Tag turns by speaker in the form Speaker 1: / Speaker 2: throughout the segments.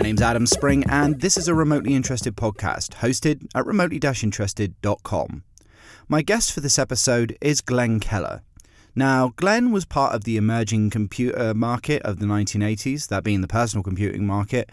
Speaker 1: My name's Adam Spring, and this is a Remotely Interested podcast hosted at remotely interested.com. My guest for this episode is Glenn Keller. Now, Glenn was part of the emerging computer market of the 1980s, that being the personal computing market.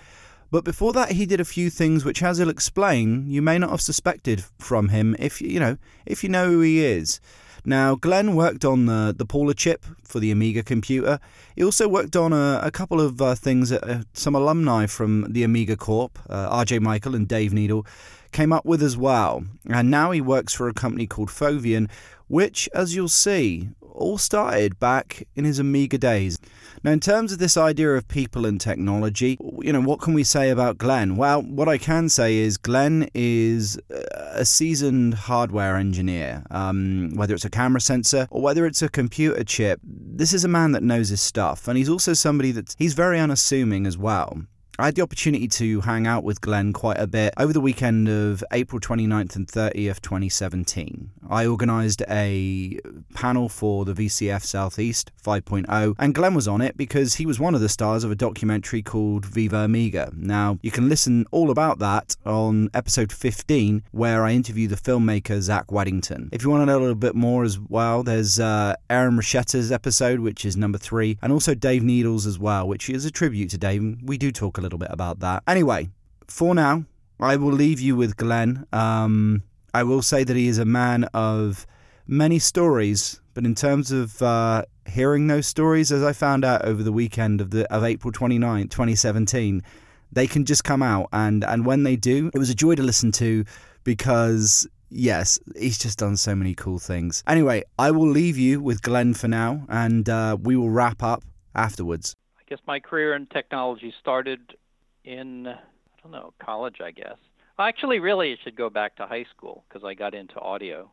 Speaker 1: But before that, he did a few things which, as he'll explain, you may not have suspected from him if you know if you know who he is. Now, Glenn worked on the, the Paula chip for the Amiga computer. He also worked on a, a couple of uh, things that uh, some alumni from the Amiga Corp, uh, RJ Mical and Dave Needle, came up with as well. And now he works for a company called Foveon, which, as you'll see, all started back in his Amiga days. Now, in terms of this idea of people and technology, you know, what can we say about Glenn? Well, what I can say is Glenn is a seasoned hardware engineer, um, whether it's a camera sensor or whether it's a computer chip. This is a man that knows his stuff, and he's also somebody that he's very unassuming as well. I had the opportunity to hang out with Glenn quite a bit over the weekend of April 29th and 30th, 2017. I organised a panel for the VCF Southeast 5.0, and Glenn was on it because he was one of the stars of a documentary called Viva Amiga. Now, you can listen all about that on episode 15, where I interview the filmmaker Zach Weddington. If you want to know a little bit more as well, there's uh, Aaron Rochetta's episode, which is number three, and also Dave Needles as well, which is a tribute to Dave. We do talk a little bit about that. Anyway, for now, I will leave you with Glenn. Um, I will say that he is a man of many stories, but in terms of uh, hearing those stories, as I found out over the weekend of the of April 29, 2017, they can just come out, and and when they do, it was a joy to listen to because yes, he's just done so many cool things. Anyway, I will leave you with Glenn for now, and uh, we will wrap up afterwards
Speaker 2: guess my career in technology started in I don't know college, I guess. Actually, really, it should go back to high school because I got into audio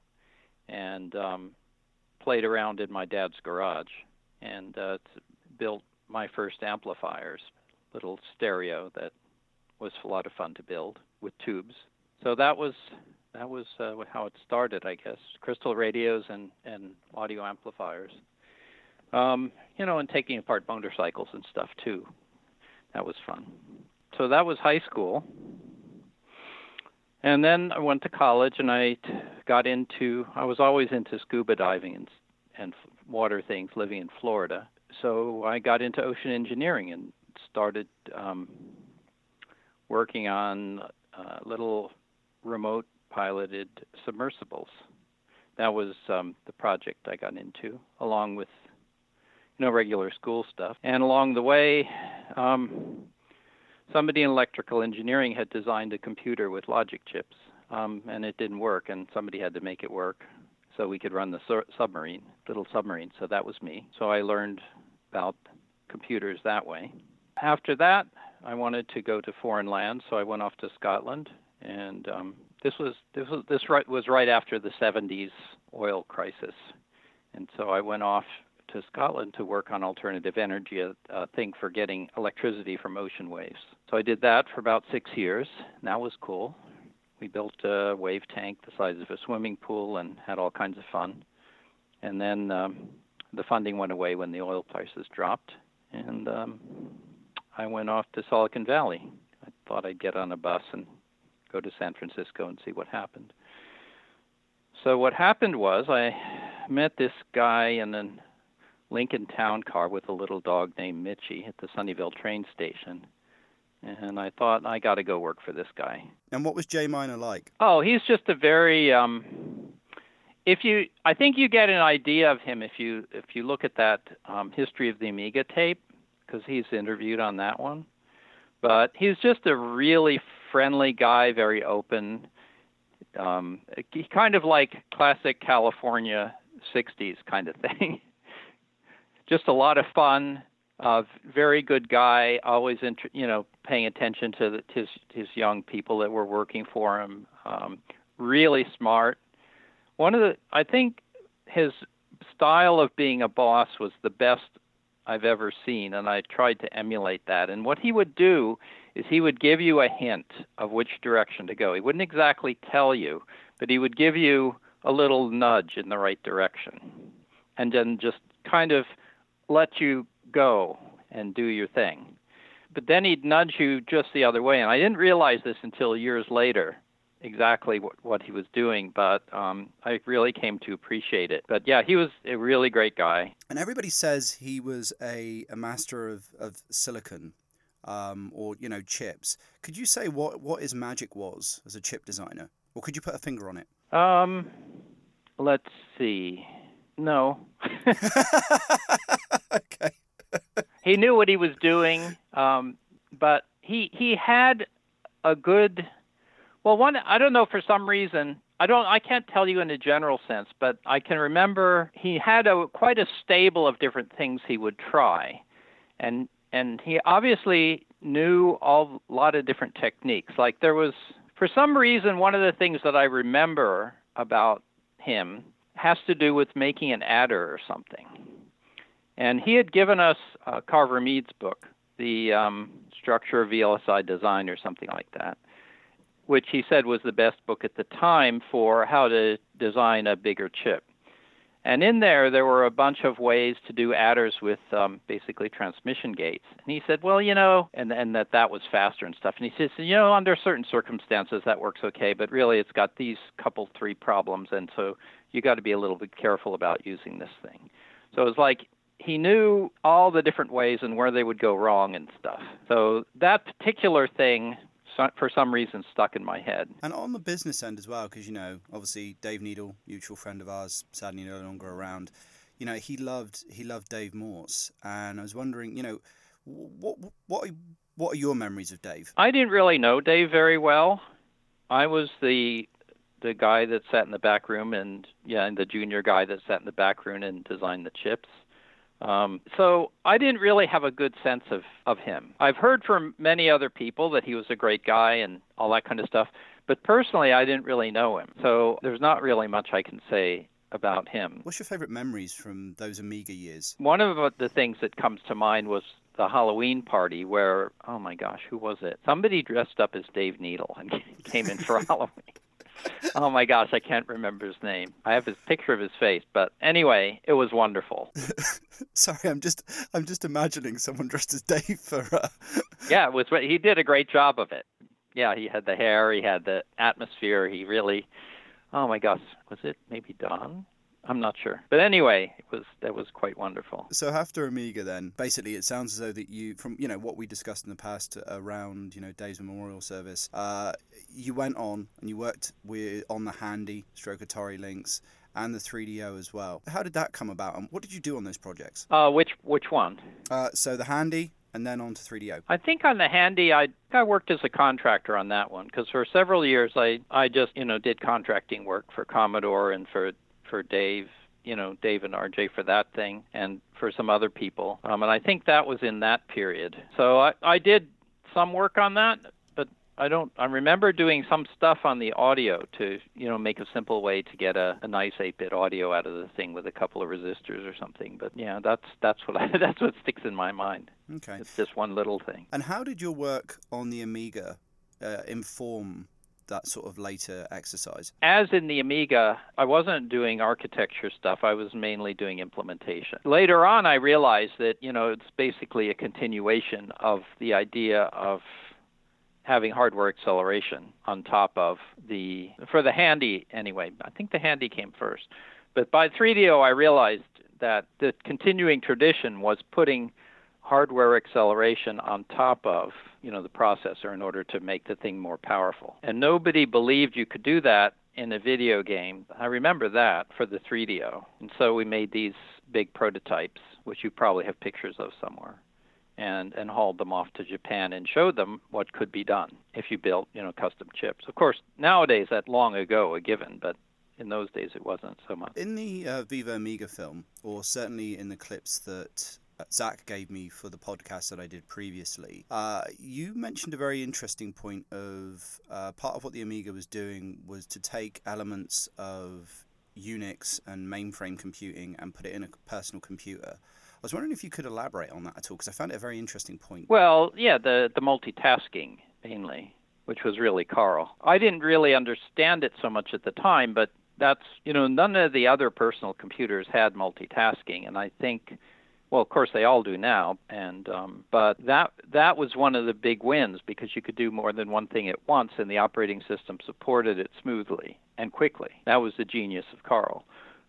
Speaker 2: and um, played around in my dad's garage and uh, built my first amplifiers, little stereo that was a lot of fun to build with tubes. So that was that was uh, how it started, I guess. Crystal radios and and audio amplifiers. Um, you know, and taking apart motorcycles and stuff too. That was fun. So that was high school. And then I went to college and I got into I was always into scuba diving and and water things living in Florida. So I got into ocean engineering and started um, working on uh, little remote piloted submersibles. That was um, the project I got into, along with know, regular school stuff. And along the way, um, somebody in electrical engineering had designed a computer with logic chips, um, and it didn't work, and somebody had to make it work so we could run the sur- submarine, little submarine. So that was me. So I learned about computers that way. After that, I wanted to go to foreign lands, so I went off to Scotland, and um, this was this was this right, was right after the 70s oil crisis, and so I went off to Scotland to work on alternative energy, a, a thing for getting electricity from ocean waves. So I did that for about six years. And that was cool. We built a wave tank the size of a swimming pool and had all kinds of fun. And then um, the funding went away when the oil prices dropped, and um, I went off to Silicon Valley. I thought I'd get on a bus and go to San Francisco and see what happened. So what happened was I met this guy in an Lincoln Town car with a little dog named Mitchy at the Sunnyvale train station. And I thought I got to go work for this guy.
Speaker 1: And what was Jay Miner like?
Speaker 2: Oh, he's just a very um if you I think you get an idea of him if you if you look at that um history of the Amiga tape because he's interviewed on that one. But he's just a really friendly guy, very open. Um, he kind of like classic California 60s kind of thing. Just a lot of fun. Uh, very good guy, always int- you know paying attention to the, his his young people that were working for him. Um, really smart. One of the I think his style of being a boss was the best I've ever seen, and I tried to emulate that. And what he would do is he would give you a hint of which direction to go. He wouldn't exactly tell you, but he would give you a little nudge in the right direction, and then just kind of let you go and do your thing. but then he'd nudge you just the other way. And I didn't realize this until years later exactly what, what he was doing, but um, I really came to appreciate it. But yeah, he was a really great guy.
Speaker 1: And everybody says he was a, a master of, of silicon um, or, you know, chips. Could you say what, what his magic was as a chip designer? Or could you put a finger on it?
Speaker 2: Um, let's see. No.
Speaker 1: okay.
Speaker 2: he knew what he was doing, um, but he he had a good well, one I don't know for some reason I don't I can't tell you in a general sense, but I can remember he had a quite a stable of different things he would try, and and he obviously knew a lot of different techniques. Like there was for some reason one of the things that I remember about him has to do with making an adder or something. And he had given us uh, Carver Mead's book, the um, structure of VLSI design or something like that which he said was the best book at the time for how to design a bigger chip. And in there, there were a bunch of ways to do adders with um, basically transmission gates. And he said, well, you know, and, and that that was faster and stuff. And he says, you know, under certain circumstances, that works okay, but really it's got these couple, three problems. And so you got to be a little bit careful about using this thing. So it was like he knew all the different ways and where they would go wrong and stuff. So that particular thing for some reason stuck in my head.
Speaker 1: And on the business end as well, because you know, obviously Dave Needle, mutual friend of ours, sadly no longer around. You know, he loved he loved Dave Morse, and I was wondering, you know, what what what are your memories of Dave?
Speaker 2: I didn't really know Dave very well. I was the the guy that sat in the back room and yeah, and the junior guy that sat in the back room and designed the chips. Um, so I didn't really have a good sense of, of him. I've heard from many other people that he was a great guy and all that kind of stuff, but personally, I didn't really know him. So there's not really much I can say about him.
Speaker 1: What's your favorite memories from those Amiga years?
Speaker 2: One of the things that comes to mind was the Halloween party where, oh my gosh, who was it? Somebody dressed up as Dave Needle and came in for Halloween oh my gosh, I can't remember his name. I have his picture of his face, but anyway, it was wonderful.
Speaker 1: Sorry, I'm just I'm just imagining someone dressed as Dave for. Uh...
Speaker 2: yeah, it was. He did a great job of it. Yeah, he had the hair, he had the atmosphere. He really. Oh my gosh, was it maybe Don? I'm not sure, but anyway, it was that was quite wonderful.
Speaker 1: So after Amiga, then basically, it sounds as though that you, from you know what we discussed in the past around you know Dave's memorial service, uh, you went on and you worked with on the Handy Stroke Atari Lynx and the 3DO as well. How did that come about, and what did you do on those projects?
Speaker 2: Uh, which which one?
Speaker 1: Uh, so the Handy, and then on to 3DO?
Speaker 2: I think on the Handy, I I worked as a contractor on that one because for several years I I just you know did contracting work for Commodore and for for Dave, you know, Dave and RJ for that thing, and for some other people. Um, and I think that was in that period. So I, I did some work on that, but I don't. I remember doing some stuff on the audio to, you know, make a simple way to get a, a nice 8-bit audio out of the thing with a couple of resistors or something. But yeah, that's that's what I, that's what sticks in my mind.
Speaker 1: Okay.
Speaker 2: It's just one little thing.
Speaker 1: And how did your work on the Amiga uh, inform that sort of later exercise?
Speaker 2: As in the Amiga, I wasn't doing architecture stuff. I was mainly doing implementation. Later on, I realized that, you know, it's basically a continuation of the idea of having hardware acceleration on top of the for the handy anyway. I think the handy came first. But by 3DO I realized that the continuing tradition was putting hardware acceleration on top of you know the processor in order to make the thing more powerful. And nobody believed you could do that in a video game. I remember that for the 3DO. And so we made these big prototypes, which you probably have pictures of somewhere. And, and hauled them off to Japan and showed them what could be done if you built, you know, custom chips. Of course, nowadays that's long ago a given, but in those days it wasn't so much.
Speaker 1: In the uh, Viva Amiga film, or certainly in the clips that Zach gave me for the podcast that I did previously. Uh, you mentioned a very interesting point of uh, part of what the Amiga was doing was to take elements of Unix and mainframe computing and put it in a personal computer. I was wondering if you could elaborate on that at all because I found it a very interesting point.
Speaker 2: Well, yeah, the the multitasking mainly, which was really Carl. I didn't really understand it so much at the time, but that's you know none of the other personal computers had multitasking, and I think Well, of course they all do now, and um, but that that was one of the big wins because you could do more than one thing at once, and the operating system supported it smoothly and quickly. That was the genius of CARL.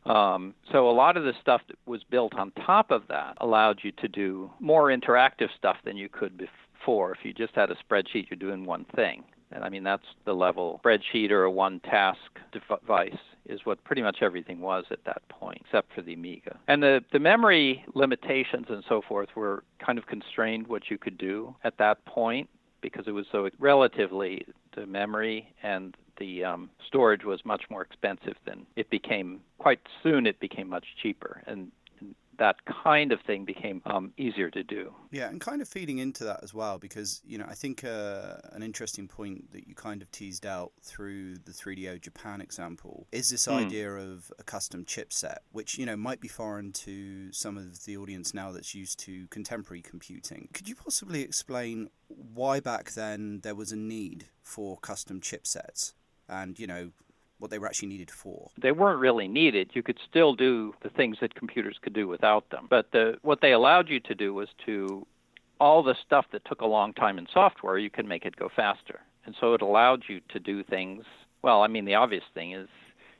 Speaker 2: Um, so a lot of the stuff that was built on top of that allowed you to do more interactive stuff than you could before. If you just had a spreadsheet, you're doing one thing. And I mean, that's the level spreadsheet or a one task device is what pretty much everything was at that point, except for the Amiga. And the, the memory limitations and so forth were kind of constrained what you could do at that point because it was so relatively the memory and the um, storage was much more expensive than it became quite soon it became much cheaper and that kind of thing became um, easier to do.
Speaker 1: Yeah, and kind of feeding into that as well, because you know I think uh, an interesting point that you kind of teased out through the 3DO Japan example is this mm. idea of a custom chipset, which you know might be foreign to some of the audience now that's used to contemporary computing. Could you possibly explain why back then there was a need for custom chipsets? And you know what they were actually needed for.
Speaker 2: They weren't really needed. You could still do the things that computers could do without them. But the, what they allowed you to do was to all the stuff that took a long time in software, you could make it go faster. And so it allowed you to do things. Well, I mean, the obvious thing is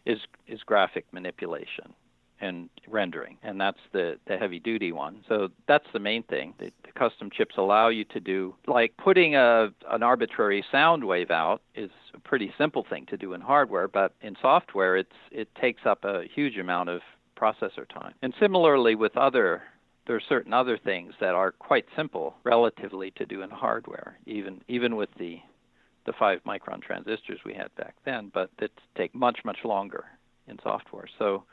Speaker 2: is is graphic manipulation and rendering, and that's the, the heavy duty one. So that's the main thing. The, the, custom chips allow you to do, like putting a, an arbitrary sound wave out is a pretty simple thing to do in hardware, but in software it's, it takes up a huge amount of processor time. And similarly with other there are certain other things that are quite simple relatively to do in hardware, even even with the the five micron transistors we had back then, but that take much much longer in software. So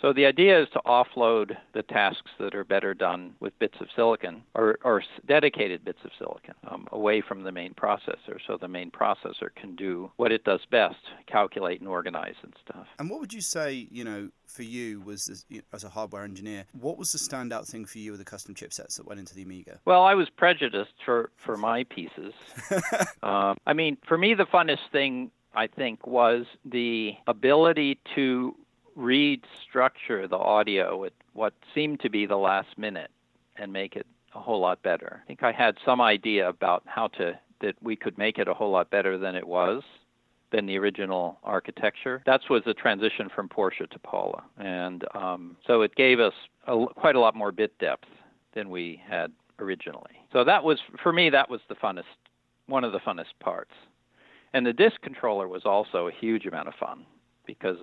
Speaker 2: so the idea is to offload the tasks that are better done with bits of silicon or, or dedicated bits of silicon um, away from the main processor so the main processor can do what it does best, calculate and organize and stuff.
Speaker 1: And what would you say, you know, for you was this, as a hardware engineer, what was the standout thing for you with the custom chipsets that went into the Amiga?
Speaker 2: Well, I was prejudiced for, for my pieces. um, I mean, for me, the funnest thing I think was the ability to restructure the audio at what seemed to be the last minute and make it a whole lot better. I think I had some idea about how to that we could make it a whole lot better than it was than the original architecture. That was a transition from Portia to Paula, and um, so it gave us a, quite a lot more bit depth than we had originally. So that was for me that was the funnest, one of the funnest parts. And the disk controller was also a huge amount of fun because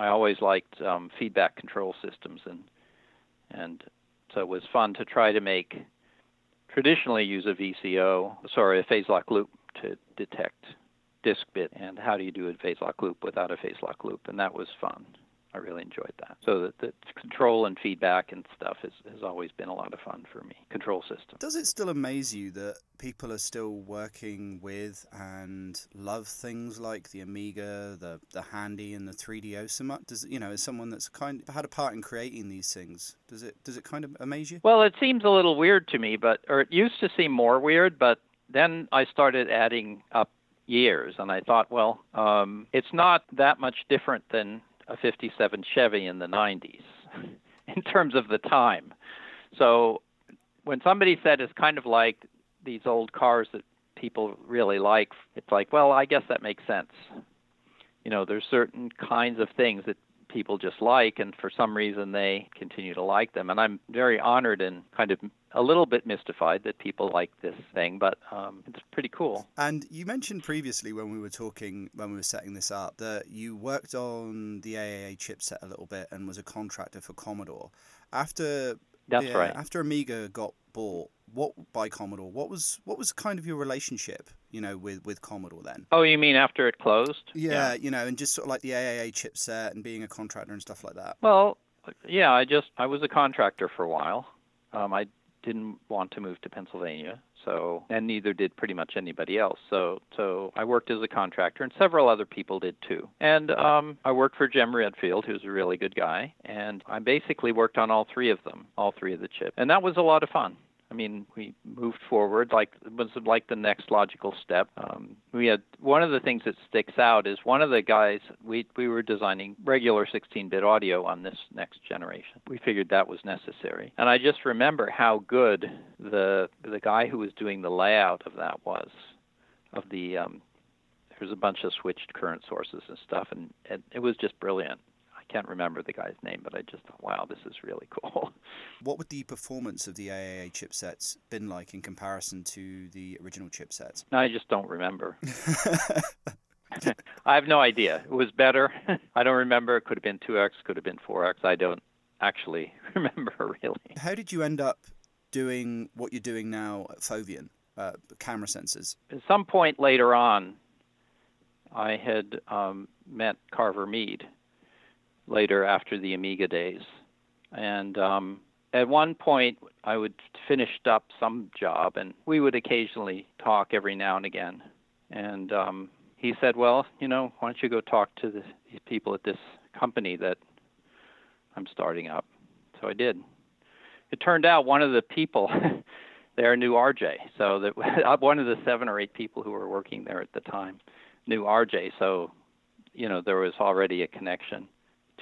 Speaker 2: I always liked um, feedback control systems, and and so it was fun to try to make traditionally use a VCO, sorry, a phase lock loop to detect disk bit, and how do you do a phase lock loop without a phase lock loop, and that was fun. I really enjoyed that. So the, the control and feedback and stuff has, has always been a lot of fun for me. Control system.
Speaker 1: Does it still amaze you that people are still working with and love things like the Amiga, the the Handy, and the 3DO so much? Does you know, as someone that's kind of had a part in creating these things, does it does it kind of amaze you?
Speaker 2: Well, it seems a little weird to me, but or it used to seem more weird, but then I started adding up years and I thought, well, um, it's not that much different than a 57 Chevy in the 90s in terms of the time. So when somebody said it's kind of like these old cars that people really like, it's like, well, I guess that makes sense. You know, there's certain kinds of things that people just like, and for some reason they continue to like them. And I'm very honored and kind of a little bit mystified that people like this thing, but um, it's pretty cool.
Speaker 1: And you mentioned previously when we were talking, when we were setting this up, that you worked on the AAA chipset a little bit and was a contractor for Commodore. After
Speaker 2: that's yeah, right.
Speaker 1: After Amiga got bought, what by Commodore? What was what was kind of your relationship, you know, with with Commodore then?
Speaker 2: Oh, you mean after it closed?
Speaker 1: Yeah, yeah. you know, and just sort of like the AAA chipset and being a contractor and stuff like that.
Speaker 2: Well, yeah, I just I was a contractor for a while. Um, I didn't want to move to Pennsylvania, so and neither did pretty much anybody else. So so I worked as a contractor, and several other people did too. And um, I worked for Jim Redfield, who's a really good guy, and I basically worked on all three of them, all three of the chips, and that was a lot of fun. I mean, we moved forward like was like the next logical step. Um, we had one of the things that sticks out is one of the guys we we were designing regular 16-bit audio on this next generation. We figured that was necessary, and I just remember how good the the guy who was doing the layout of that was, of the um, there's a bunch of switched current sources and stuff, and, and it was just brilliant can't remember the guy's name, but I just thought, wow, this is really cool.
Speaker 1: What would the performance of the AAA chipsets been like in comparison to the original chipsets?
Speaker 2: I just don't remember. I have no idea. It was better. I don't remember. It could have been 2x, could have been 4x. I don't actually remember really.
Speaker 1: How did you end up doing what you're doing now at Foveon, uh, camera sensors?
Speaker 2: At some point later on, I had um, met Carver Mead, later after the Amiga days. And um, at one point, I would finished up some job, and we would occasionally talk every now and again. And um, he said, "Well, you know, why don't you go talk to the, these people at this company that I'm starting up?" So I did. It turned out one of the people there knew RJ, so that one of the seven or eight people who were working there at the time knew RJ. So, you know, there was already a connection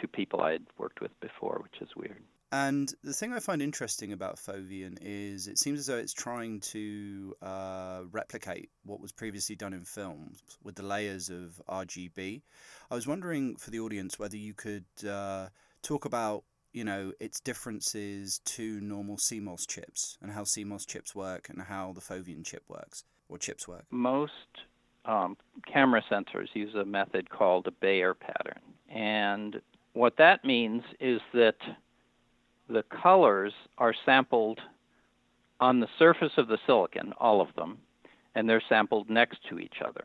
Speaker 2: two people I had worked with before, which is weird.
Speaker 1: And the thing I find interesting about Foveon is it seems as though it's trying to uh, replicate what was previously done in films with the layers of RGB. I was wondering for the audience whether you could uh, talk about you know its differences to normal CMOS chips and how CMOS chips work and how the Foveon chip works or chips work.
Speaker 2: Most um, camera sensors use a method called a Bayer pattern, and what that means is that the colors are sampled on the surface of the silicon, all of them, and they're sampled next to each other.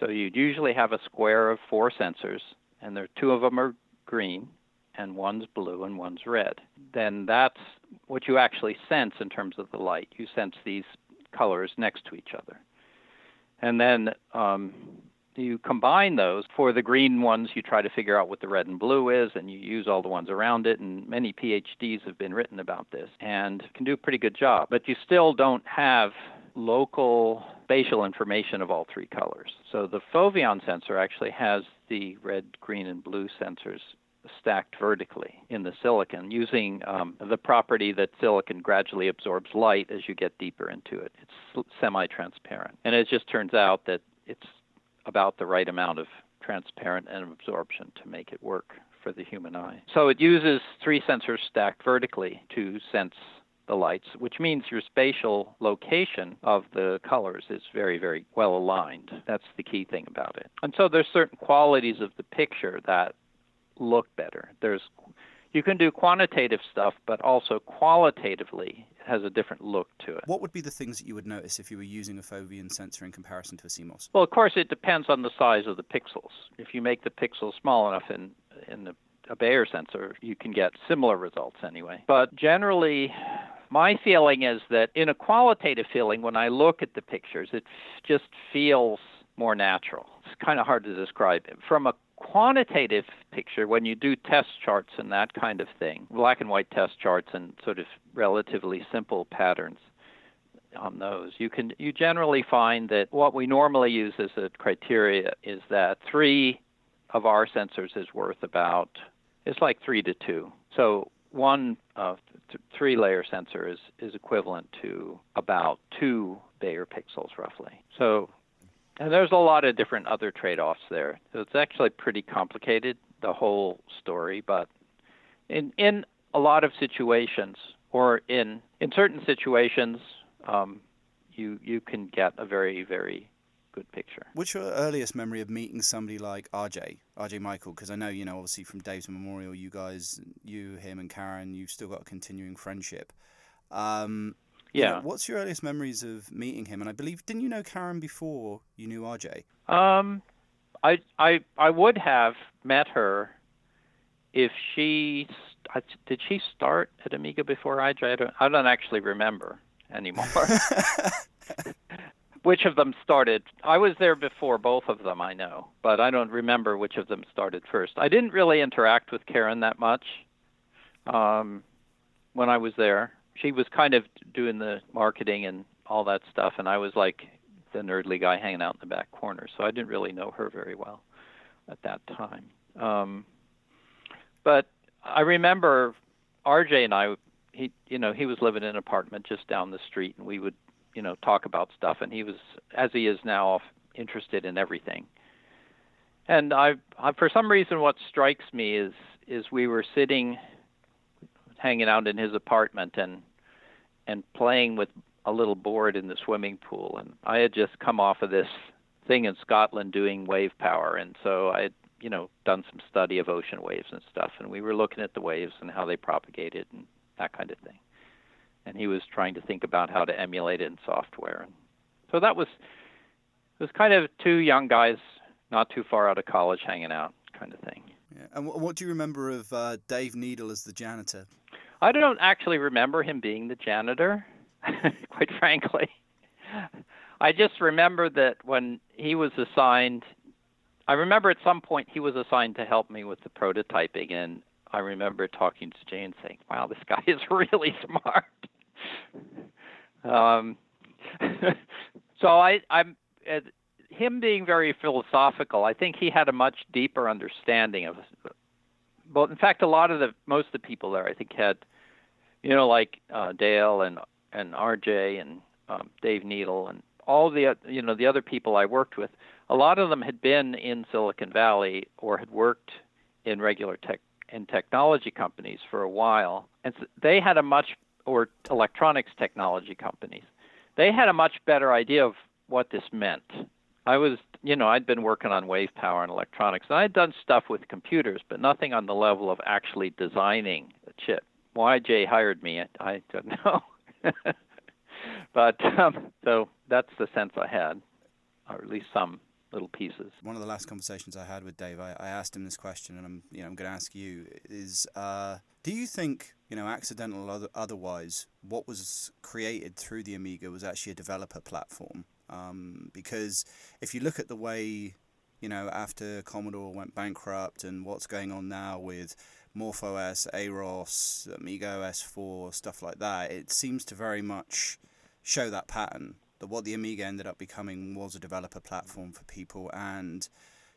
Speaker 2: So you'd usually have a square of four sensors, and there two of them are green, and one's blue and one's red. Then that's what you actually sense in terms of the light. You sense these colors next to each other. And then um, you combine those. For the green ones, you try to figure out what the red and blue is, and you use all the ones around it. And many PhDs have been written about this and can do a pretty good job. But you still don't have local spatial information of all three colors. So the Foveon sensor actually has the red, green, and blue sensors stacked vertically in the silicon using um, the property that silicon gradually absorbs light as you get deeper into it. It's semi transparent. And it just turns out that it's about the right amount of transparent and absorption to make it work for the human eye. So it uses three sensors stacked vertically to sense the lights, which means your spatial location of the colors is very, very well aligned. That's the key thing about it. And so there's certain qualities of the picture that look better. There's you can do quantitative stuff, but also qualitatively it has a different look to it.
Speaker 1: What would be the things that you would notice if you were using a Foveon sensor in comparison to a CMOS?
Speaker 2: Well, of course, it depends on the size of the pixels. If you make the pixels small enough in in the, a Bayer sensor, you can get similar results anyway. But generally, my feeling is that in a qualitative feeling, when I look at the pictures, it just feels more natural. It's kind of hard to describe. From a quantitative picture, when you do test charts and that kind of thing, black and white test charts and sort of relatively simple patterns on those, you can you generally find that what we normally use as a criteria is that three of our sensors is worth about it's like three to two. So one uh, th- three layer sensor is is equivalent to about two Bayer pixels roughly. So and there's a lot of different other trade offs there. So it's actually pretty complicated, the whole story, but in in a lot of situations or in in certain situations um, you you can get a very, very good picture.
Speaker 1: What's your earliest memory of meeting somebody like RJ, RJ Mical? Because I know, you know, obviously from Dave's Memorial, you guys, you, him, and Karen, you've still got a continuing friendship. Um,
Speaker 2: yeah.
Speaker 1: You know, what's your earliest memories of meeting him? And I believe, didn't you know Karen before you knew RJ?
Speaker 2: Um, I I I would have met her if she did she start at Amiga before RJ. I don't I don't actually remember anymore. which of them started? I was there before both of them, I know, but I don't remember which of them started first. I didn't really interact with Karen that much um, when I was there she was kind of doing the marketing and all that stuff, and I was like the nerdly guy hanging out in the back corner. So I didn't really know her very well at that time. Um, but I remember RJ and I, he, you know, he was living in an apartment just down the street, and we would, you know, talk about stuff. And he was, as he is now, interested in everything. And I, I, for some reason, what strikes me is, is we were sitting, hanging out in his apartment, and, and playing with a little board in the swimming pool. And I had just come off of this thing in Scotland doing wave power, and so I had you know done some study of ocean waves and stuff, and we were looking at the waves and how they propagated and that kind of thing. And he was trying to think about how to emulate it in software, and so that was it was kind of two young guys, not too far out of college, hanging out, kind of thing.
Speaker 1: Yeah. And what do you remember of uh, Dave Needle as the janitor?
Speaker 2: I don't actually remember him being the janitor, quite frankly. I just remember that when he was assigned I remember at some point he was assigned to help me with the prototyping, and I remember talking to Jane saying, "Wow, this guy is really smart." um, so I, I'm uh, him being very philosophical. I think he had a much deeper understanding of. Well, in fact, a lot of the most of the people there, I think, had, you know, like uh, Dale and and RJ and um, Dave Needle and all the you know the other people I worked with a lot of them had been in Silicon Valley or had worked in regular tech in technology companies for a while, and so they had a much or electronics technology companies. They had a much better idea of what this meant. I was, you know, I'd been working on wave power and electronics, and I'd done stuff with computers, but nothing on the level of actually designing a chip. Why Jay hired me, I don't know. but um, so that's the sense I had, or at least some little pieces.
Speaker 1: One of the last conversations I had with Dave, I, I asked him this question, and I'm you know I'm going to ask you is uh, do you think you know accidental other, otherwise what was created through the Amiga was actually a developer platform? Um, because if you look at the way you know after Commodore went bankrupt and what's going on now with MorphOS, AROS, Amiga OS4, stuff like that, it seems to very much show that pattern that what the Amiga ended up becoming was a developer platform for people and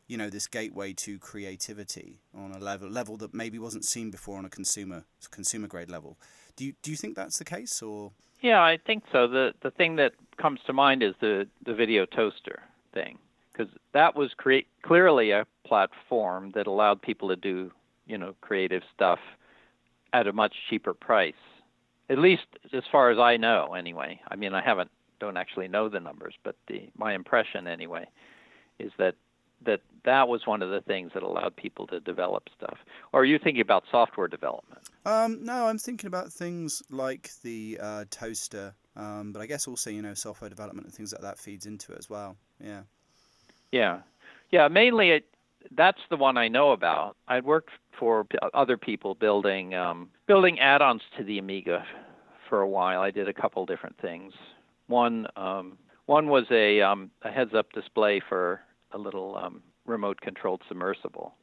Speaker 1: you know this gateway to creativity on a level level that maybe wasn't seen before on a consumer consumer grade level. Do you do you think that's the case or?
Speaker 2: Yeah, I think so. the The thing that comes to mind is the the video toaster thing because that was create clearly a platform that allowed people to do you know creative stuff at a much cheaper price. At least as far as I know, anyway. I mean, I haven't don't actually know the numbers, but the my impression anyway is that that that was one of the things that allowed people to develop stuff. Or are you thinking about software development?
Speaker 1: Um, no, I'm thinking about things like the uh, toaster, um, but I guess also you know software development and things like that feeds into it as well. Yeah.
Speaker 2: Yeah, yeah. Mainly, it, that's the one I know about. I'd worked for other people building um, building add-ons to the Amiga for a while. I did a couple different things. One um, one was a, um, a heads-up display for a little um, remote-controlled submersible.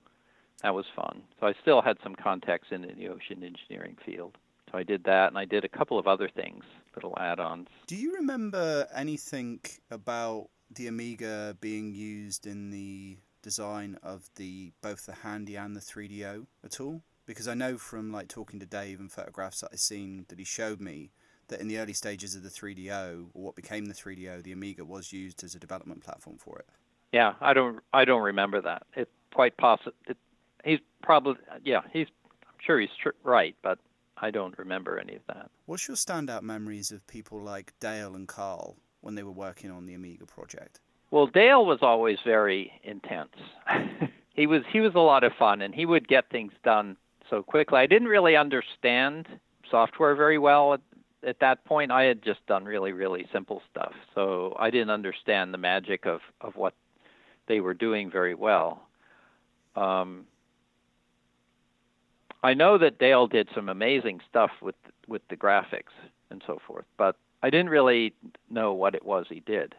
Speaker 2: That was fun. So I still had some contacts in the ocean engineering field. So I did that, and I did a couple of other things, little add-ons.
Speaker 1: Do you remember anything about the Amiga being used in the design of the both the Handy and the 3DO at all? Because I know from like talking to Dave and photographs that I've seen that he showed me that in the early stages of the 3DO, or what became the 3DO, the Amiga was used as a development platform for it.
Speaker 2: Yeah, I don't, I don't remember that. It's quite possible. It, he's probably, yeah, he's, I'm sure he's tr- right, but I don't remember any of that.
Speaker 1: What's your standout memories of people like Dale and Carl when they were working on the Amiga project?
Speaker 2: Well, Dale was always very intense. he was he was a lot of fun, and he would get things done so quickly. I didn't really understand software very well at at that point I had just done really really simple stuff, so I didn't understand the magic of of what they were doing very well. Um, I know that Dale did some amazing stuff with with the graphics and so forth, but I didn't really know what it was he did.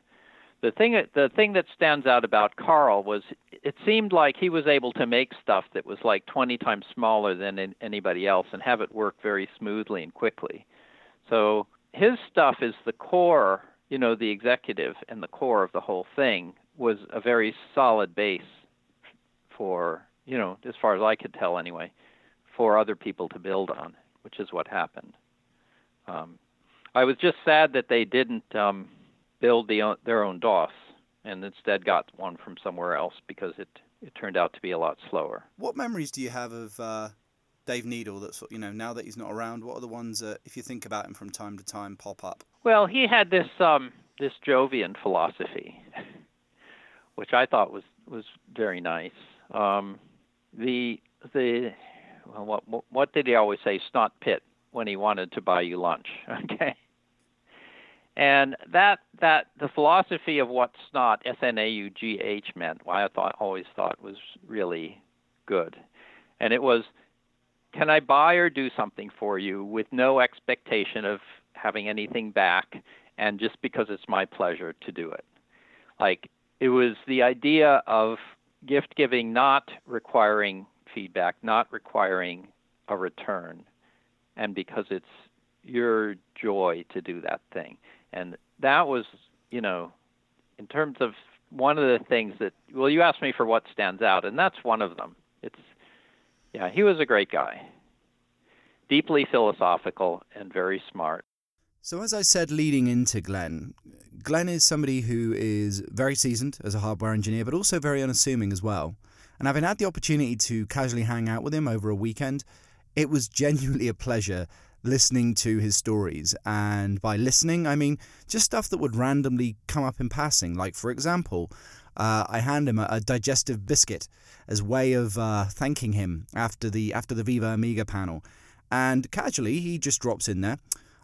Speaker 2: The thing the thing that stands out about Carl was it seemed like he was able to make stuff that was like 20 times smaller than anybody else and have it work very smoothly and quickly. So his stuff is the core, you know, the executive and the core of the whole thing was a very solid base for, you know, as far as I could tell anyway, for other people to build on, which is what happened. Um, I was just sad that they didn't um, build the, their own DOS and instead got one from somewhere else because it it turned out to be a lot slower.
Speaker 1: What memories do you have of uh, Dave Needle? That's you know now that he's not around. What are the ones that, if you think about him from time to time, pop up?
Speaker 2: Well, he had this um, this Jovian philosophy, which I thought was was very nice. Um, the the what what did he always say? Snot pit when he wanted to buy you lunch. Okay and that that the philosophy of what snot S N A U G H meant, why I thought always thought was really good, and it was, can I buy or do something for you with no expectation of having anything back, and just because it's my pleasure to do it, like it was the idea of gift giving not requiring feedback, not requiring a return, and because it's your joy to do that thing. And that was you know in terms of one of the things that well you asked me for what stands out and that's one of them. It's yeah he was a great guy. Deeply philosophical and very smart.
Speaker 1: So as i said leading into glenn glenn is somebody who is very seasoned as a hardware engineer but also very unassuming as well and having had the opportunity to casually hang out with him over a weekend it was genuinely a pleasure listening to his stories. And by listening, I mean just stuff that would randomly come up in passing. Like, for example, uh, I hand him a, a, digestive biscuit as way of uh, thanking him after the after the Viva Amiga panel, and casually he just drops in there.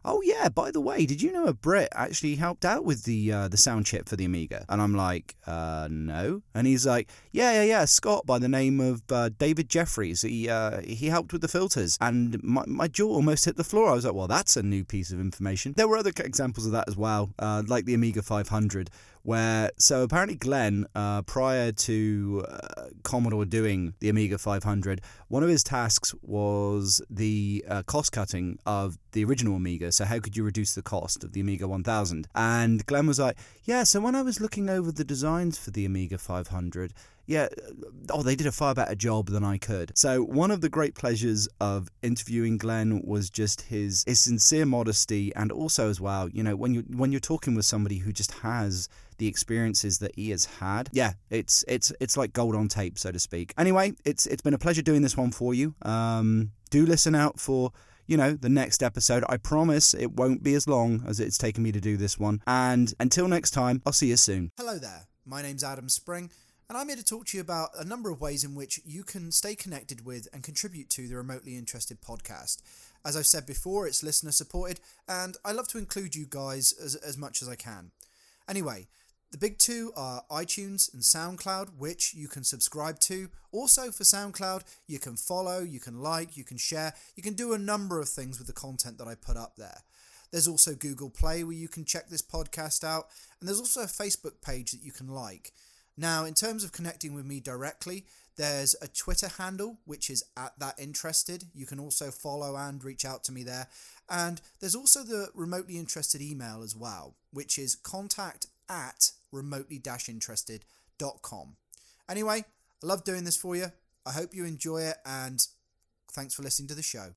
Speaker 1: Oh yeah, by the way, did you know a Brit actually helped out with the uh, the sound chip for the Amiga? And I'm like, uh, no. And he's like, yeah, yeah, yeah, Scott by the name of uh, David Jeffries. He uh, he helped with the filters, and my, my jaw almost hit the floor. I was like, well, that's a new piece of information. There were other examples of that as well, uh, like the Amiga 500, where so apparently Glenn, uh, prior to uh, Commodore doing the Amiga 500, one of his tasks was the uh, cost cutting of the original Amiga. So how could you reduce the cost of the Amiga 1000? And Glenn was like, yeah. So when I was looking over the designs for the Amiga 500 yeah, oh, they did a far better job than I could. So one of the great pleasures of interviewing Glenn was just his his sincere modesty, and also as well, you know, when you when you're talking with somebody who just has the experiences that he has had, yeah, it's it's it's like gold on tape, so to speak. Anyway, it's it's been a pleasure doing this one for you. Um, do listen out for you know, the next episode. I promise it won't be as long as it's taken me to do this one. And until next time, I'll see you soon.
Speaker 3: Hello there. My name's Adam Spring and I'm here to talk to you about a number of ways in which you can stay connected with and contribute to the Remotely Interested podcast. As I've said before, it's listener supported, and I love to include you guys as, as much as I can. Anyway, the big two are iTunes and SoundCloud, which you can subscribe to. Also, for SoundCloud, you can follow, you can like, you can share, you can do a number of things with the content that I put up there. There's also Google Play where you can check this podcast out, and there's also a Facebook page that you can like. Now, in terms of connecting with me directly, there's a Twitter handle which is at that interested. You can also follow and reach out to me there. And there's also the remotely interested email as well, which is contact at remotely interested.com. Anyway, I love doing this for you. I hope you enjoy it and thanks for listening to the show.